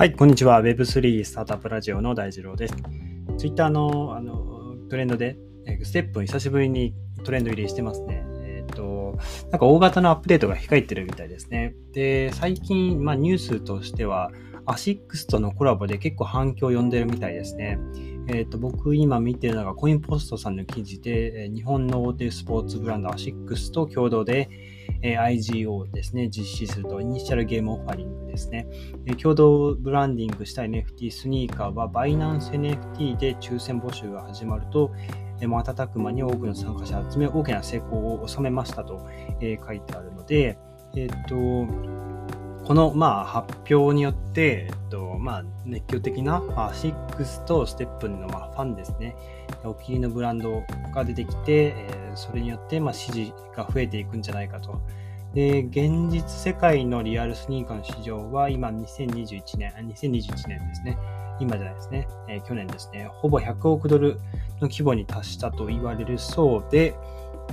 はい、こんにちは。Web3 スタートアップラジオの大二郎です。Twitter のあのトレンドで、ステップ久しぶりにトレンド入りしてますね。えっ、と、なんか大型のアップデートが控えてるみたいですね。で、最近、まあ、ニュースとしては、ASICS とのコラボで結構反響を呼んでるみたいですね。えっ、と、僕今見てるのがコインポストさんの記事で、日本の大手スポーツブランド ASICS と共同で、え IGO ですね、実施すると、イニシャルゲームオファリングですね。え共同ブランディングした NFT スニーカーは、バイナンス NFT で抽選募集が始まると、え瞬く間に多くの参加者を集め、大きな成功を収めましたと、え書いてあるので、えっ、と、この、まあ、発表によって、えっと、まあ、熱狂的な、まあ、6とステップの、まあ、ファンですね。お気に入りのブランドが出てきて、えーそれによって、まあ、支持が増えていくんじゃないかと。で、現実世界のリアルスニーカーの市場は、今、2021年、2021年ですね。今じゃないですね。えー去年ですね。ほぼ100億ドルの規模に達したと言われるそうで、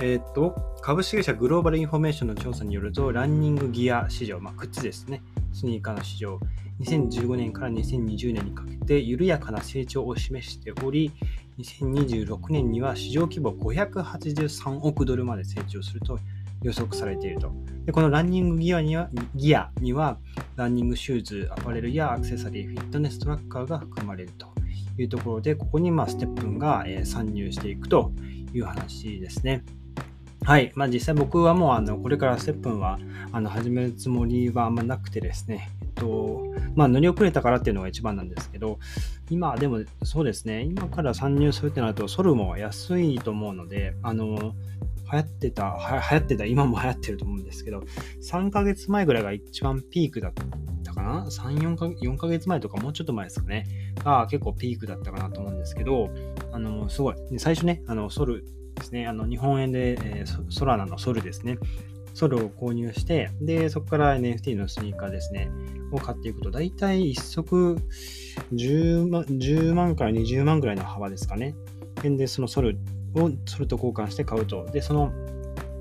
えーっと、株式会社グローバルインフォメーションの調査によると、ランニングギア市場、まあ、靴ですね。スニーカーの市場、2015年から2020年にかけて緩やかな成長を示しており、2026年には市場規模583億ドルまで成長すると予測されていると。でこのランニングギアにはギアには、ランニングシューズ、アパレルやアクセサリー、フィットネストラッカーが含まれるというところで、ここにまあステップンが参入していくという話ですね。はい。まあ実際僕はもうあのこれからステップンはあの始めるつもりはあんまなくてですね、えっと、まあ乗り遅れたからっていうのが一番なんですけど、今でもそうですね、今から参入するってなるとソルも安いと思うので、あの、流行ってた、は流行ってた、今も流行ってると思うんですけど、3ヶ月前ぐらいが一番ピークだったかな ?3、4か4ヶ月前とかもうちょっと前ですかね。が結構ピークだったかなと思うんですけど、あの、すごい。最初ね、あの、ソルですね、あの、日本円で、えーソラナのソルですね。ソルを購入して、で、そこから NFT のスニーカーですね、を買っていくと、だいたい1足10万 ,10 万から20万ぐらいの幅ですかね。で、そのソルをソルと交換して買うと。で、その、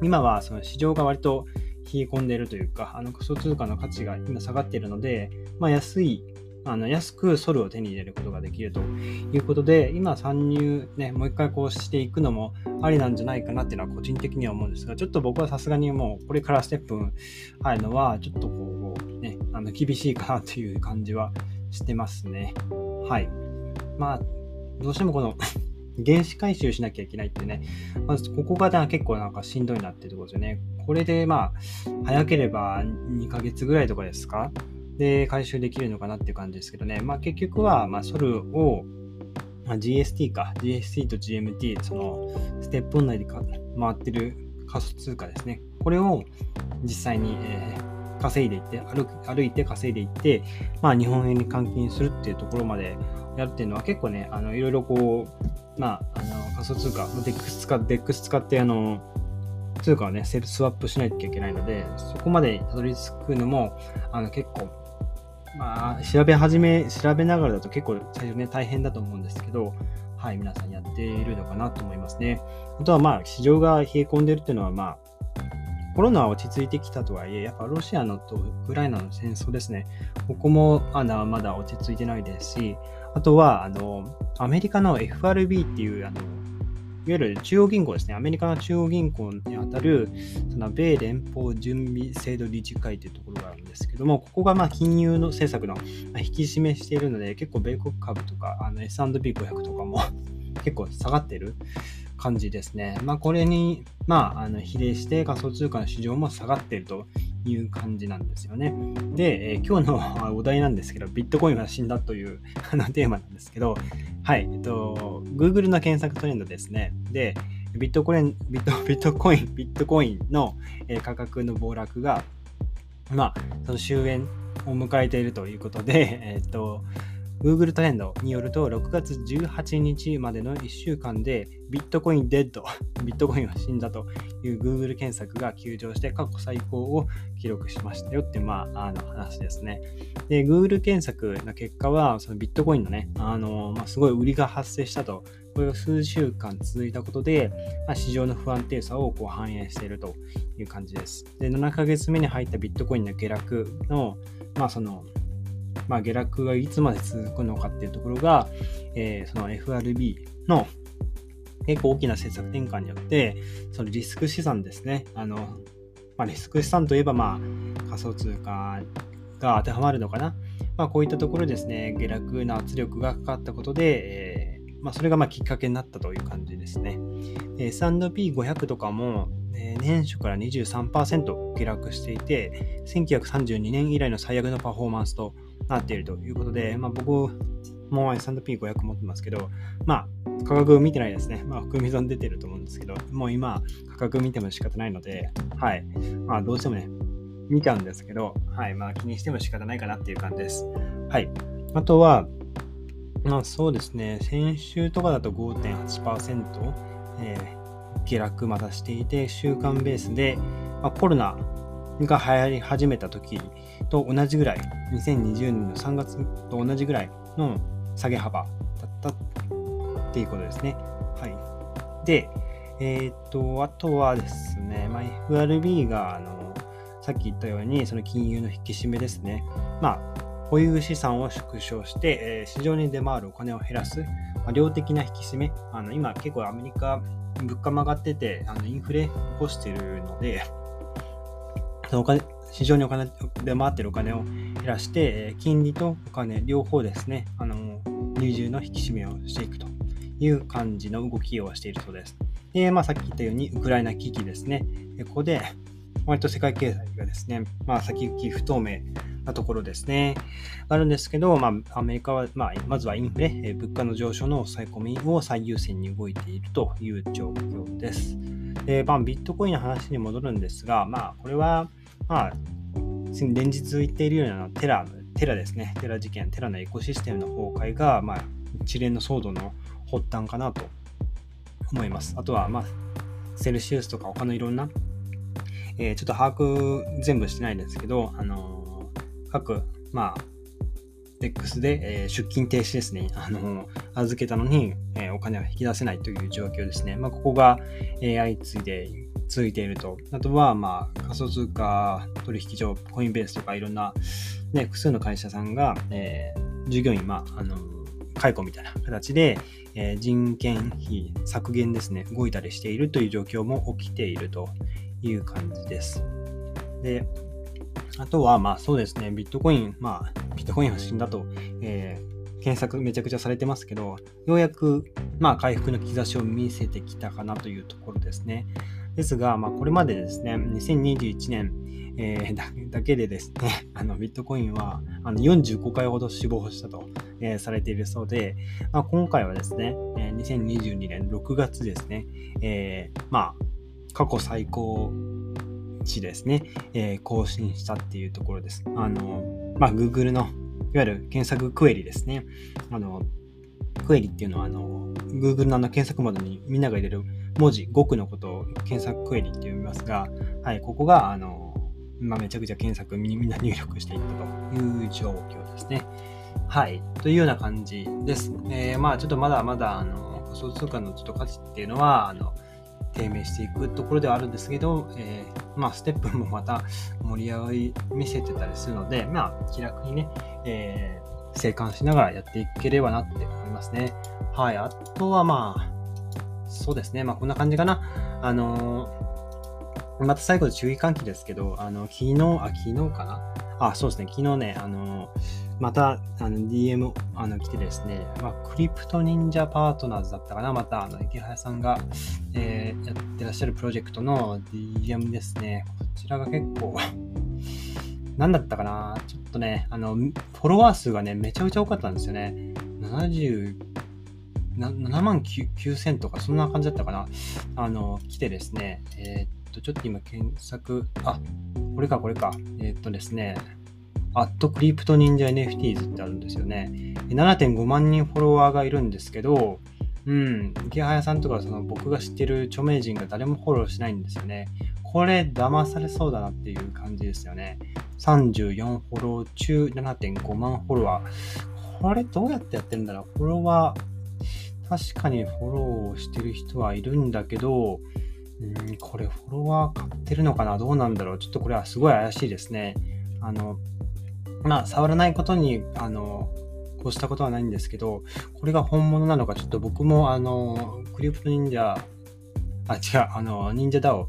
今はその市場が割と冷え込んでいるというか、あの仮想通貨の価値が今下がっているので、まあ、安い、あの安くソルを手に入れることができるということで、今参入ね、もう一回こうしていくのもありなんじゃないかなっていうのは個人的には思うんですが、ちょっと僕はさすがにもうこれからステップ入るのは、ちょっとこうね、あの厳しいかなという感じはしてますね。はい。まあ、どうしてもこの 原子回収しなきゃいけないってね、まずここが結構なんかしんどいなっていうところですよね。これでまあ、早ければ2ヶ月ぐらいとかですかで、回収できるのかなっていう感じですけどね。まあ結局は、まあソルを、まあ、GST か、GST と GMT、そのステップン内でか回ってる仮想通貨ですね。これを実際に、えー稼いでいって歩、歩いて稼いでいって、まあ日本円に換金するっていうところまでやるっていうのは結構ね、あの、いろいろこう、まあ、あの、仮想通貨、 DEX 使って、 DEX 使って、あの、通貨をね、セルスワップしないといけないので、そこまでたどり着くのも、あの、結構、まあ、調べ始め、調べながらだと結構最初ね、大変だと思うんですけど、はい、皆さんやっているのかなと思いますね。あとはまあ、市場が冷え込んでるっていうのは、まあ、コロナは落ち着いてきたとはいえ、やっぱロシアのとウクライナの戦争ですね。ここもあのまだ落ち着いてないですし、あとは、あの、アメリカの FRB っていう、あの、いわゆる中央銀行ですね。アメリカの中央銀行にあたる、その米連邦準備制度理事会というところがあるんですけども、ここがまあ金融の政策の引き締めしているので、結構米国株とか、S&P500 とかも 結構下がってる感じですね。まあ、これに、まあ、あの比例して仮想通貨の市場も下がっているという感じなんですよね。で、えー今日の お題なんですけど、ビットコインは死んだという あのテーマなんですけど、はい、えっと、Google の検索トレンドですね。で、ビットコイン、ビット ビットコイン、ビットコインの、え価格の暴落が、まあ、その終焉を迎えているということで、えっと、Google トレンドによると、6月18日までの1週間で、ビットコインデッド、ビットコインは死んだという Google 検索が急上して過去最高を記録しましたよって、まあ、あの話ですね。で、Google 検索の結果は、そのビットコインのね、あの、まあ、すごい売りが発生したと。これが数週間続いたことで、まあ、市場の不安定さをこう反映しているという感じです。で、7ヶ月目に入ったビットコインの下落の、まあ、その、まあ、下落がいつまで続くのかっていうところが、えー、その FRB の結構大きな政策転換によって、そのリスク資産ですね。あの、まあ、リスク資産といえば、まあ、仮想通貨が当てはまるのかな。まあ、こういったところですね、下落の圧力がかかったことで、えー、まあ、それがまあきっかけになったという感じですね。S&P500 とかも、年初から23%下落していて、1932年以来の最悪のパフォーマンスとなっているということで、まあ、僕も S&P500 持ってますけど、まあ、価格見てないですね。まあ、含み損出てると思うんですけど、もう今、価格見ても仕方ないので、はい。まあ、どうしてもね、見ちゃうんですけど、はい。まあ、気にしても仕方ないかなっていう感じです。はい。あとは、まあ、そうですね、先週とかだと5.8%、えー、下落またしていて、週間ベースで、まあ、コロナが流行り始めた時と同じぐらい、2020年の3月と同じぐらいの下げ幅だったっていうことですね。はい。で、えっ、と、あとはですね、まあ、FRB が、あの、さっき言ったように、その金融の引き締めですね。まあ、保有資産を縮小して、えー、市場に出回るお金を減らす、まあ、量的な引き締め。あの今結構アメリカ物価も上がってて、あのインフレ起こしてるので、お金市場にお金出回ってるお金を減らして、金利とお金両方ですね、あの入重の引き締めをしていくという感じの動きをしているそうです。で、まあ、さっき言ったように、ウクライナ危機ですね。ここで、割と世界経済がですね、まあ、先行き不透明なところですね。あるんですけど、まあ、アメリカは、まあ、まずはインフレ、物価の上昇の抑え込みを最優先に動いているという状況です。で、まあ、ビットコインの話に戻るんですが、まあ、これは、まあ、連日言っているようなテラ、テラですね、テラ事件、テラのエコシステムの崩壊が、まあ、一連の騒動の発端かなと思います。あとは、まあ、セルシウスとか他のいろんな、えー、ちょっと把握全部してないですけど、あのー、各、まあ、X で、えー、出勤停止ですね。あの預けたのに、えー、お金を引き出せないという状況ですね。まあ、ここが、えー、相次いで続いていると。あとは、まあ、仮想通貨取引所、コインベースとかいろんな、ね、複数の会社さんが、えー、従業員、まあ、あの解雇みたいな形で、えー、人件費削減ですね、動いたりしているという状況も起きているという感じです。で、あとは、まあそうですね、ビットコイン、まあ、ビットコインは死んだと、えー、検索めちゃくちゃされてますけど、ようやく、まあ回復の兆しを見せてきたかなというところですね。ですが、まあこれまでですね、2021年、えー、だだけでですね、あのビットコインはあの45回ほど死亡したと、えー、されているそうで、まあ、今回はですね、え、2022年6月ですね、えー、まあ過去最高値ですね、えー、更新したっていうところです。あの、まあ、Google のいわゆる検索クエリですね。あの、クエリっていうのは、あの、Google のあの検索窓にみんなが入れる文字、語句のことを検索クエリって読みますが、はい、ここが、あの、まあ、めちゃくちゃ検索みんな入力していったという状況ですね。はい。というような感じです。えー、まあちょっとまだまだ、あの、仮想通貨のちょっと価値っていうのは、あの、低迷していくところではあるんですけど、えー、まあ、ステップもまた盛り上がり見せてたりするので、まあ、気楽にね、えー、生還しながらやっていければなって思いますね。はい。あとはまあ、そうですね。まあ、こんな感じかな。あのー、また最後で注意喚起ですけど、あの、昨日、あ、昨日かな？あ、そうですね。昨日ね、あのーまた、あの、DM、あの、来てですね、まあ、クリプト忍者パートナーズだったかな、また、あの、池早さんが、えー、やってらっしゃるプロジェクトの DM ですね。こちらが結構 何だったかな？ちょっとね、あの、フォロワー数がね、めちゃめちゃ多かったんですよね。70、7万9000とか、そんな感じだったかな。あの、来てですね、えー、っと、ちょっと今検索、あ、これか、これか。えー、っとですね、アットクリプト忍者 NFTs ってあるんですよね。7.5万人フォロワーがいるんですけど、うん、池早さんとかその僕が知ってる著名人が誰もフォローしないんですよね。これ騙されそうだなっていう感じですよね。34フォロー中7.5万フォロワー。これどうやってやってるんだろうフォロワー、確かにフォローしてる人はいるんだけど、うん、これフォロワー買ってるのかな？どうなんだろう？ちょっとこれはすごい怪しいですね。あの、まあ、触らないことに、あの、こうしたことはないんですけど、これが本物なのか、ちょっと僕も、あの、クリプト忍者、あ、違う、あの、忍者 DAO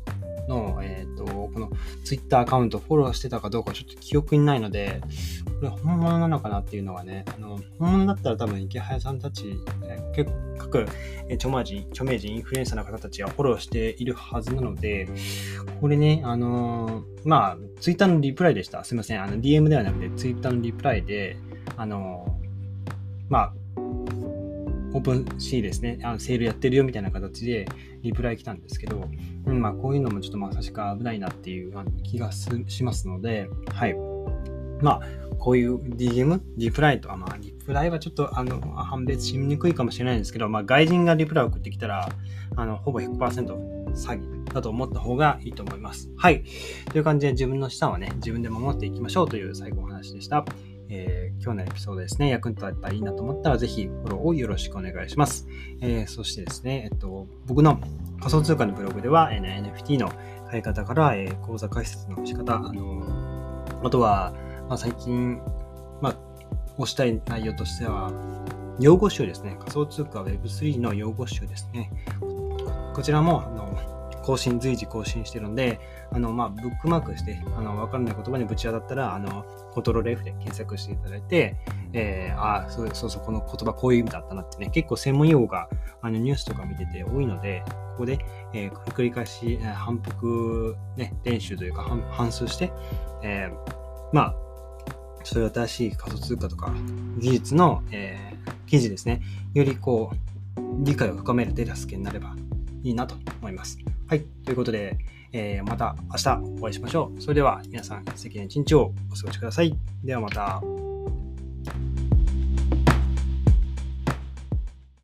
の、えっ、ー、と、この Twitter アカウントフォローしてたかどうかちょっと記憶にないので、これ本物なのかなっていうのがね、あの、本物だったら多分池早さんたち、え、結各、著名人、著名人、インフルエンサーの方たちはフォローしているはずなので、これね、あの、まあ、Twitter のリプライでした。すいません。あの、DM ではなくて Twitter のリプライで、あのまあ、オープンシーですね、あのセールやってるよみたいな形でリプライ来たんですけど、うん、まあ、こういうのもちょっとまさしく危ないなっていう気がしますので、はい。まあ、こういう DM、リプライと、まあ、リプライはちょっと、あの、判別しにくいかもしれないんですけど、まあ、外人がリプライを送ってきたら、あの、ほぼ100%詐欺だと思った方がいいと思います。はい。という感じで自分の資産はね、自分で守っていきましょうという最後の話でした。えー、今日のエピソードですね、役に立ったらいいなと思ったら、ぜひフォローをよろしくお願いします。えー、そしてですね、えっと、僕の仮想通貨のブログでは、えー、NFT の買い方から、えー、口座開設の仕方、あのあとは、まあ、最近、まあ、押したい内容としては、用語集ですね。仮想通貨 Web3 の用語集ですね。こちらも、あの、更新、随時更新してるんで、あの、まあ、ブックマークして、あの、わからない言葉にぶち当たったら、あの、コントロール F で検索していただいて、えー、あそうそうそう、この言葉こういう意味だったなってね、結構専門用語が、あの、ニュースとか見てて多いので、ここで、えー、繰り返し、反復、ね、練習というか、反数して、えー、まあ、そういう新しい仮想通貨とか技術の、えー、記事ですね、よりこう、理解を深める手助けになればいいなと思います。はい。ということで、えー、また明日お会いしましょう。それでは皆さん素敵な一日をお過ごしください。ではまた。